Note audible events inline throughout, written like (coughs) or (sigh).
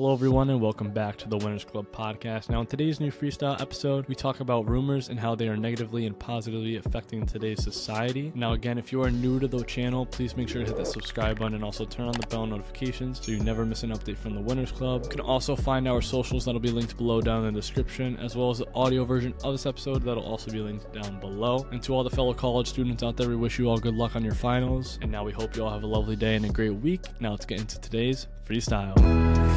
Hello, everyone, and welcome back to the Winners Club podcast. Now, in today's new freestyle episode, we talk about rumors and how they are negatively and positively affecting today's society. Now, again, if you are new to the channel, please make sure to hit that subscribe button and also turn on the bell notifications so you never miss an update from the Winners Club. You can also find our socials that'll be linked below down in the description, as well as the audio version of this episode that'll also be linked down below. And to all the fellow college students out there, we wish you all good luck on your finals. And now we hope you all have a lovely day and a great week. Now, let's get into today's freestyle.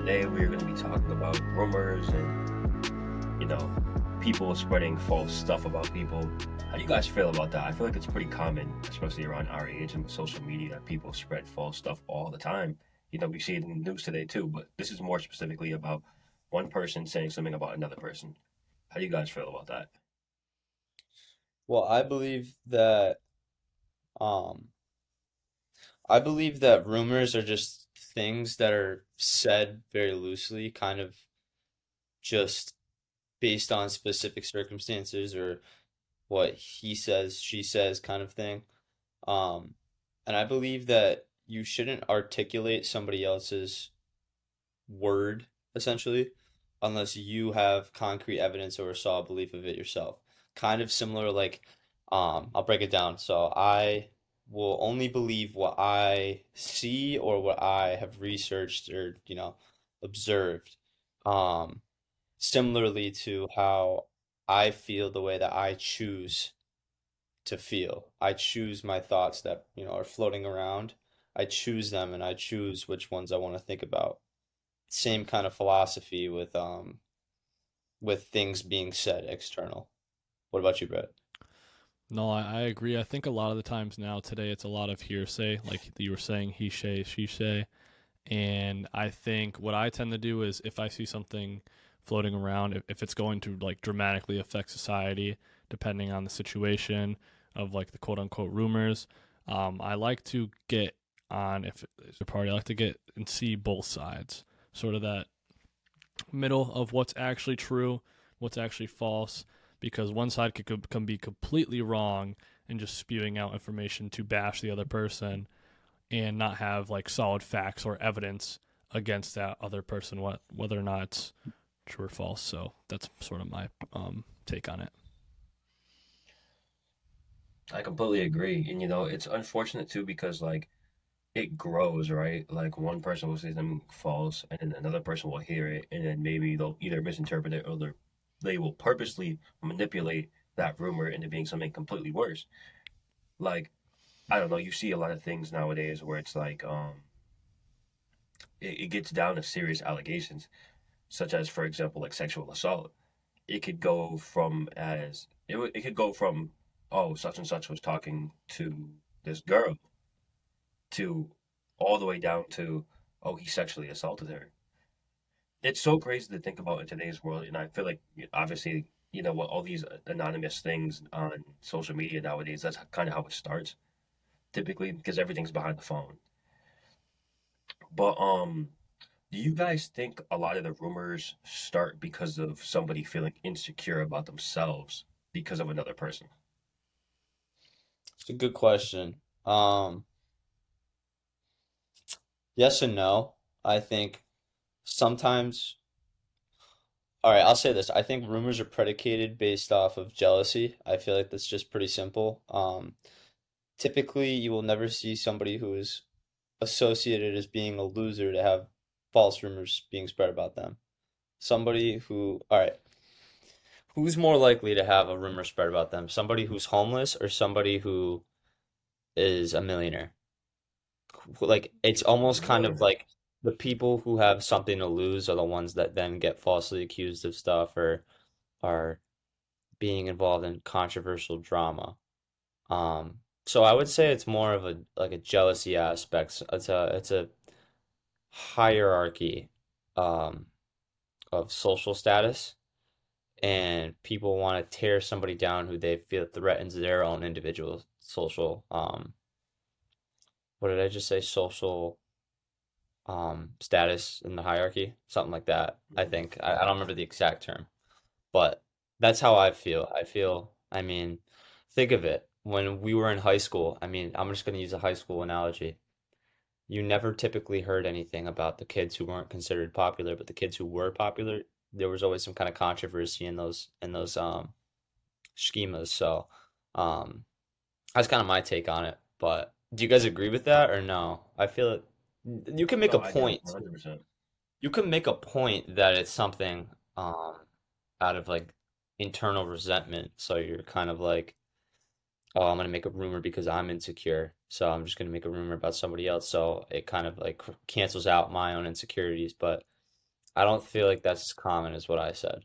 Today we're going to be talking about rumors and, you know, people spreading false stuff about people. How do you guys feel about that? I feel like it's pretty common, especially around our age and social media, that people spread false stuff all the time. You know, we see it in the news today too, but this is more specifically about one person saying something about another person. How do you guys feel about that? Well, I believe that um I believe that rumors are just things that are said very loosely, kind of just based on specific circumstances or what he says, she says kind of thing. Um and I believe that you shouldn't articulate somebody else's word essentially unless you have concrete evidence or a solid belief of it yourself kind of similar like um I'll break it down. So I will only believe what I see or what I have researched or you know observed. Um similarly to how I feel the way that I choose to feel. I choose my thoughts that, you know, are floating around. I choose them and I choose which ones I want to think about. Same kind of philosophy with um with things being said external. What about you, Brett? No, I, I agree. I think a lot of the times now today it's a lot of hearsay, like you were saying, he say, she say. And I think what I tend to do is if I see something floating around, if, if it's going to like dramatically affect society, depending on the situation of like the quote unquote rumors, um, I like to get on if it's a party, I like to get and see both sides, sort of that middle of what's actually true, what's actually false, because one side could can be completely wrong and just spewing out information to bash the other person and not have like solid facts or evidence against that other person what whether or not it's true or false so that's sort of my um, take on it I completely agree. And you know, it's unfortunate too because like it grows, right? Like one person will say something false and then another person will hear it and then maybe they'll either misinterpret it or they're they will purposely manipulate that rumor into being something completely worse. Like, I don't know, you see a lot of things nowadays where it's like, um, it, it gets down to serious allegations, such as, for example, like sexual assault. It could go from as, it, it could go from, oh, such and such was talking to this girl, to all the way down to, oh, he sexually assaulted her it's so crazy to think about in today's world, and I feel like obviously you know what all these anonymous things on social media nowadays. That's kind of how it starts, typically because everything's behind the phone. But um, do you guys think a lot of the rumors start because of somebody feeling insecure about themselves because of another person? It's a good question. Um, yes and no. I think sometimes all right, I'll say this. I think rumors are predicated based off of jealousy. I feel like that's just pretty simple. Um, typically, you will never see somebody who is associated as being a loser to have false rumors being spread about them. Somebody who, all right, who's more likely to have a rumor spread about them? Somebody who's homeless or somebody who is a millionaire? Like, it's almost kind of like the people who have something to lose are the ones that then get falsely accused of stuff or are being involved in controversial drama. Um, so I would say it's more of a like a jealousy aspect. It's a it's a hierarchy um, of social status, and people want to tear somebody down who they feel threatens their own individual social. Um, what did I just say? Social um, status in the hierarchy, something like that. I mm-hmm. think I, I don't remember the exact term, but that's how I feel. I feel. I mean, think of it. when we were in high school, I mean, I'm just going to use a high school analogy. You never typically heard anything about the kids who weren't considered popular, but the kids who were popular, there was always some kind of controversy in those in those um schemas. So, um, that's kind of my take on it. But do you guys agree with that or no? I feel it. You can make No, a I point. You can make a point that it's something um out of like internal resentment. So you're kind of like, oh, I'm gonna make a rumor because I'm insecure. So I'm just gonna make a rumor about somebody else. So it kind of like cancels out my own insecurities. But I don't feel like that's as common as what I said.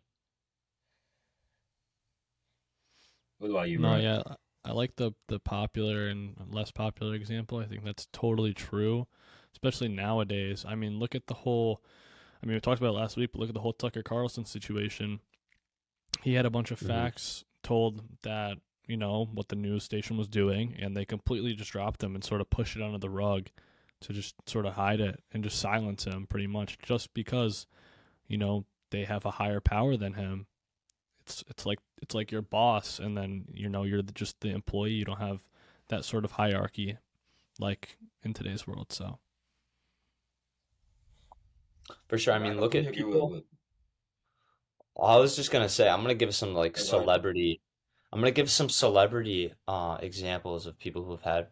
What about you, No, Ryan? yeah, I like the the popular and less popular example. I think that's totally true, especially nowadays. I mean, look at the whole. I mean, we talked about it last week, but look at the whole Tucker Carlson situation. He had a bunch of Mhm. facts told that you know what the news station was doing, and they completely just dropped them and sort of pushed it under the rug to just sort of hide it and just silence him, pretty much, just because you know they have a higher power than him it's it's like it's like your boss and then you know you're the, just the employee you don't have that sort of hierarchy like in today's world so For sure. I mean, look at people. with- with- I was just gonna say, I'm gonna give some like Go ahead. celebrity. I'm gonna give some celebrity uh examples of people who've had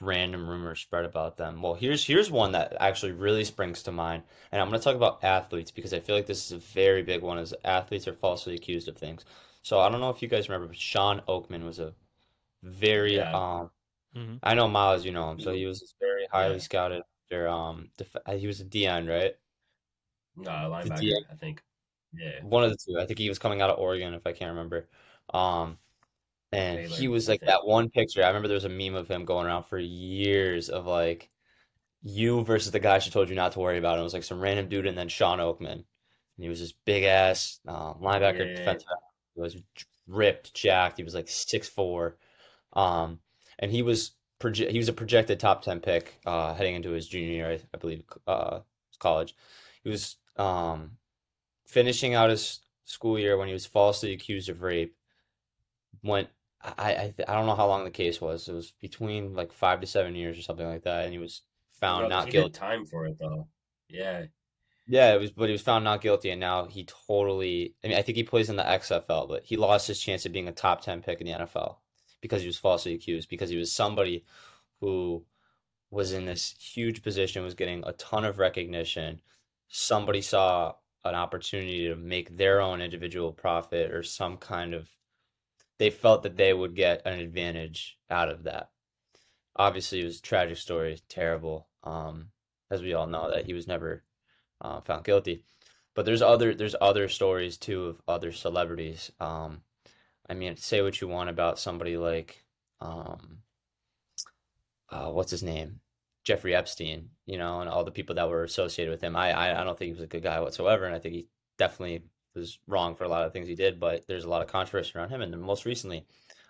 random rumors spread about them. Well, here's here's one that actually really springs to mind, and I'm gonna talk about athletes because I feel like this is a very big one, is athletes are falsely accused of things. So I don't know if you guys remember, but Shawn Oakman was a very Yeah. um mm-hmm. I know Miles, you know him, so he was this very highly Yeah. scouted. Um, def he was a DE, right? No, linebacker, I think. Yeah. One of the two. I think he was coming out of Oregon, if I can't remember. Um, and Baylor, he was like that one picture. I remember there was a meme of him going around for years of like you versus the guy she told you not to worry about. And it was like some random dude and then Shawn Oakman. And he was this big ass um, linebacker Yeah. defensive. He was ripped, jacked. He was like six four. Um, and he was proje he was a projected top 10 pick uh, heading into his junior year, I, I believe, uh, college. He was um, finishing out his school year when he was falsely accused of rape. Went, I, I, I don't know how long the case was. It was between like five to seven years or something like that, and he was found not guilty. time for it though. Yeah. Yeah, it was, but he was found not guilty, and now he totally. I mean, I think he plays in the XFL, but he lost his chance of being a top ten pick in the NFL because he was falsely accused. Because he was somebody who was in this huge position, was getting a ton of recognition. Somebody saw an opportunity to make their own individual profit or some kind of. They felt that they would get an advantage out of that. Obviously, it was a tragic story, terrible. Um, as we all know, that he was never uh, found guilty. But there's other there's other stories too of other celebrities. Um, I mean, say what you want about somebody like, um, uh, what's his name, Jeffrey Epstein, you know, and all the people that were associated with him. I, I I don't think he was a good guy whatsoever, and I think he definitely was wrong for a lot of things he did. But there's a lot of controversy around him, and then most recently,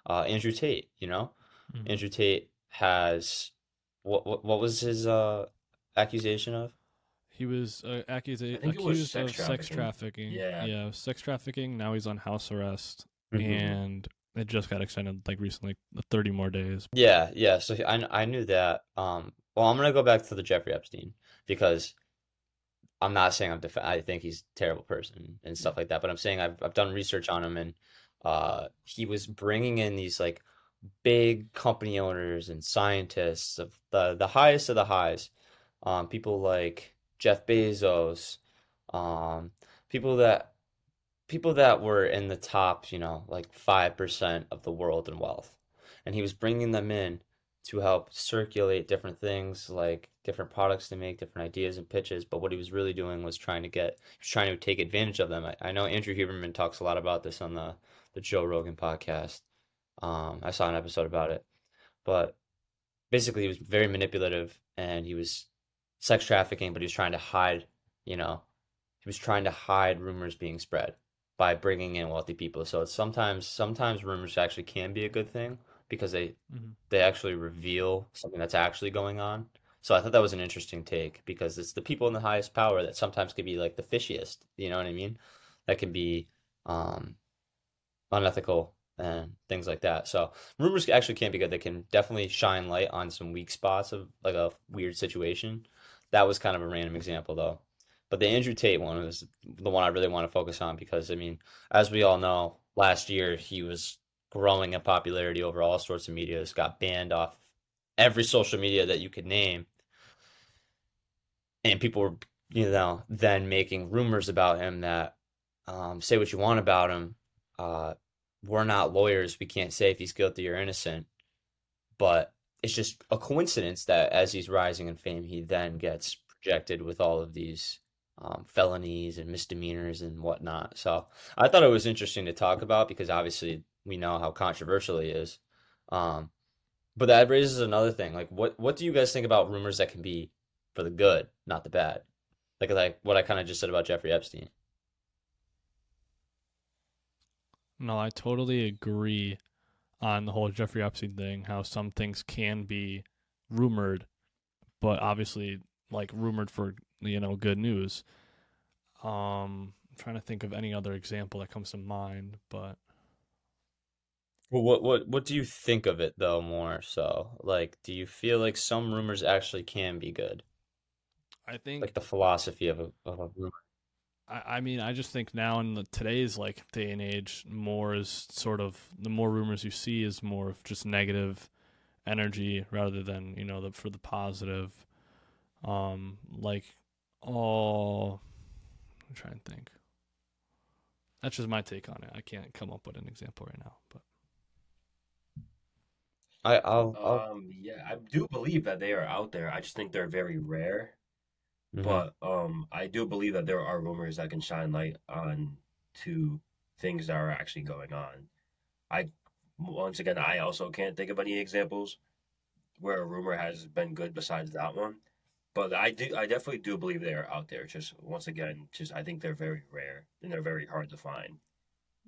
uh, Andrew Tate. You know, Mhm. Andrew Tate has what what what was his uh accusation of? he was uh, accusa- I think it was accused sex of sex trafficking. trafficking Yeah. yeah sex trafficking now he's on house arrest Mhm. and it just got extended like recently 30 more days Yeah, yeah. So I I knew that. Um, well, I'm gonna go back to the Jeffrey Epstein because I'm not saying I'm def I think he's a terrible person and stuff like that, but I'm saying I've I've done research on him and uh he was bringing in these like big company owners and scientists of the the highest of the highs, um, people like Jeff Bezos, um, people that people that were in the top, you know, like 5% of the world in wealth. And he was bringing them in to help circulate different things like different products to make different ideas and pitches. But what he was really doing was trying to get trying to take advantage of them. I, I know andrew huberman talks a lot about this on the the joe rogan podcast. Um, i saw an episode about it. But basically he was very manipulative and he was sex trafficking but he was trying to hide you know he was trying to hide rumors being spread by bringing in wealthy people so it's sometimes sometimes rumors actually can be a good thing because they Mhm. they actually reveal something that's actually going on. So I thought that was an interesting take because it's the people in the highest power that sometimes could be like the fishiest, you know what I mean? That can be um, unethical and things like that. So rumors actually can't be good. They can definitely shine light on some weak spots of like a weird situation. That was kind of a random example though. But the Andrew Tate one is the one I really want to focus on because I mean, as we all know, last year he was growing in popularity over all sorts of medias, got banned off every social media that you could name. And people were, you know, then making rumors about him that um, say what you want about him. Uh, we're not lawyers. We can't say if he's guilty or innocent. But it's just a coincidence that as he's rising in fame, he then gets projected with all of these um, felonies and misdemeanors and whatnot. So I thought it was interesting to talk about because obviously we know how controversial he is. Um, but that raises another thing. Like, what what do you guys think about rumors that can be for the good, not the bad? Like, like what I kind of just said about Jeffrey Epstein. No, I totally agree on the whole Jeffrey Epstein thing. How some things can be rumored, but obviously, like rumored for you know good news. Um, I'm trying to think of any other example that comes to mind, but Well, what what what do you think of it though more so? Like, do you feel like some rumors actually can be good? I think Like the philosophy of a of a rumor. I, I mean, I just think now in the, today's like day and age, more is sort of the more rumors you see is more of just negative energy rather than you know the for the positive. Um, like oh, I'm trying to think. That's just my take on it. I can't come up with an example right now, but I I'll I'll Um, yeah, I do believe that they are out there. I just think they're very rare. mhm. But um, I do believe that there are rumors that can shine light on to things that are actually going on. I once again, I also can't think of any examples where a rumor has been good besides that one. But I do, I definitely do believe they are out there. Just once again, just I think they're very rare and they're very hard to find.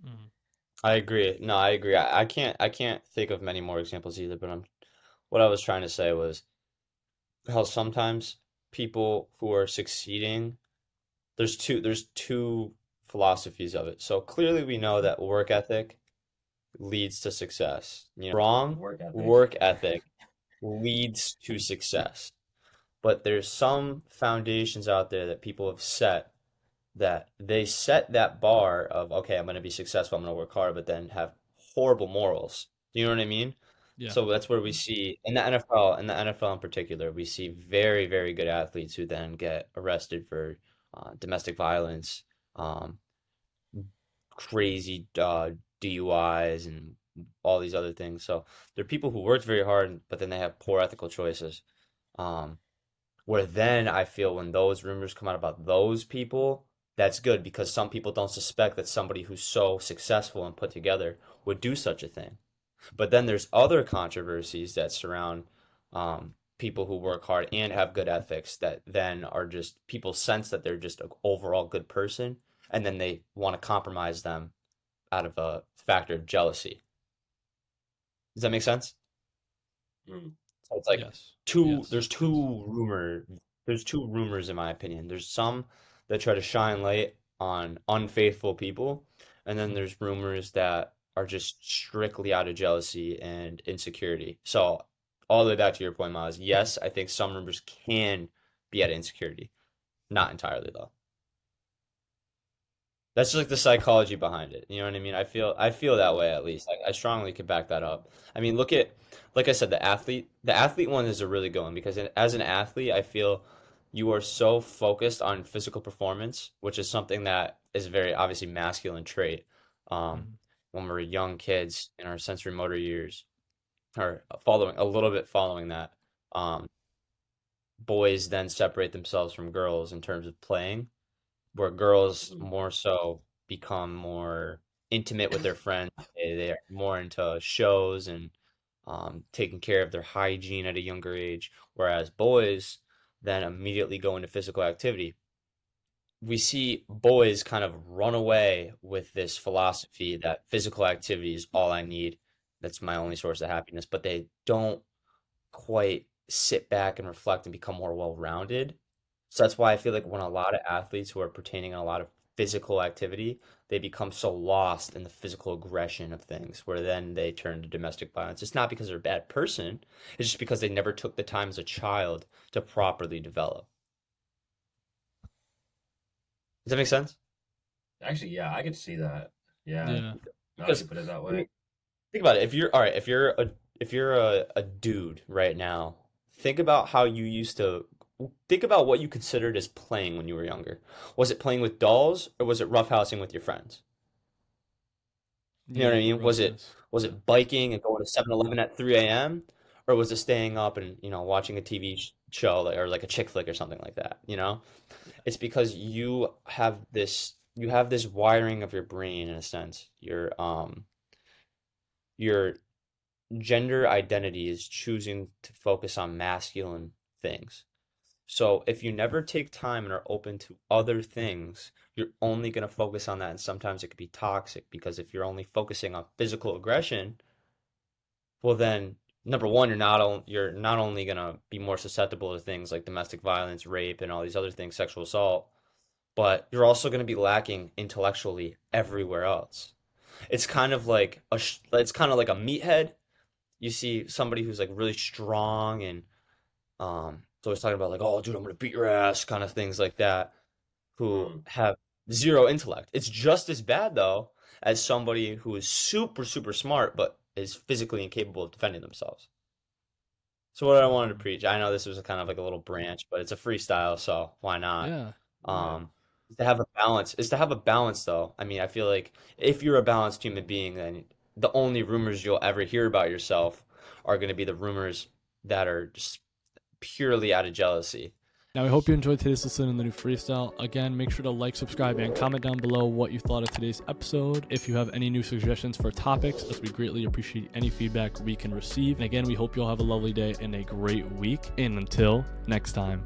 mm, I agree. No, I agree. I, I can't I can't think of many more examples either, but I'm what I was trying to say was how sometimes people who are succeeding, there's two there's two philosophies of it. So clearly we know that work ethic leads to success. You know, wrong Work ethic. work ethic leads to success. But there's some foundations out there that people have set that they set that bar of okay, I'm going to be successful, I'm going to work hard, but then have horrible morals. Do you know what I mean? yeah, So that's where we see in the NFL, in the NFL in particular, we see very, very good athletes who then get arrested for uh, domestic violence, um, crazy uh, DUIs, and all these other things. So they're people who worked very hard, but then they have poor ethical choices. Um, where then I feel when those rumors come out about those people, that's good because some people don't suspect that somebody who's so successful and put together would do such a thing. But then there's other controversies that surround um, people who work hard and have good ethics that then are just people sense that they're just an overall good person and then they want to compromise them out of a factor of jealousy. Does that make sense? Mm. So it's like yes, two yes, there's two rumor there's two rumors in my opinion. There's some that try to shine light on unfaithful people, and then there's rumors that are just strictly out of jealousy and insecurity. So all the way back to your point, Miles, yes, I think some rumors can be out of insecurity. Not entirely though. That's just like the psychology behind it. You know what I mean? I feel I feel that way at least. I, I strongly could back that up. I mean, look at like I said, the athlete the athlete one is a really good one because as an athlete, I feel you are so focused on physical performance, which is something that is very obviously masculine trait. Um, Mhm. when we're young kids in our sensorimotor years, or following a little bit following that, um, boys then separate themselves from girls in terms of playing where girls Mhm. more so become more intimate with their (coughs) friends. They, they're more into shows and um, taking care of their hygiene at a younger age, whereas boys then immediately go into physical activity. We see boys kind of run away with this philosophy that physical activity is all I need. That's my only source of happiness, but they don't quite sit back and reflect and become more well-rounded so that's why I feel like when a mm-hmm. lot of athletes who are pertaining in a lot of physical activity, they become so lost in the physical aggression of things where then they turn to domestic violence. It's not because they're a bad person, it's just because they never took the time as a child to properly develop. Does that make sense? Actually, yeah, I could see that. Yeah, Yeah. now that Because- put it that way. Think about it. If you're all right, if you're a if you're a, a dude right now, think about how you used to think about what you considered as playing when you were younger. Was it playing with dolls or was it roughhousing with your friends? You know what I mean? Was it- Was it biking and going to 7-Eleven at 3 a.m. or was it staying up and, you know, watching a TV show or like a chick flick or something like that, you know? It's because you have this you have this wiring of your brain in a sense. Your um your gender identity is choosing to focus on masculine things. So if you never take time and are open to other things, you're only going to focus on that and sometimes it could be toxic because if you're only focusing on physical aggression, well then number one you're not you're not only going to be more susceptible to things like domestic violence, rape and all these other things, sexual assault, but you're also going to be lacking intellectually everywhere else. It's kind of like a it's kind of like a meathead. You see somebody who's like really strong and um so always talking about like, oh dude, I'm gonna beat your ass, kind of things like that, who Mm. have zero intellect. It's just as bad though as somebody who is super, super smart but is physically incapable of defending themselves. So what I wanted to preach, I know this was a kind of like a little branch, but it's a freestyle, so why not? Yeah. Um, to have a balance. Is to have a balance, though. I mean, I feel like if you're a balanced human being, then the only rumors you'll ever hear about yourself are going to be the rumors that are just purely out of jealousy. Now, we hope you enjoyed today's listen in the new freestyle. Again, make sure to like, subscribe, and comment down below what you thought of today's episode. If you have any new suggestions for topics, as we greatly appreciate any feedback we can receive. And again, we hope you'll have a lovely day and a great week. And until next time.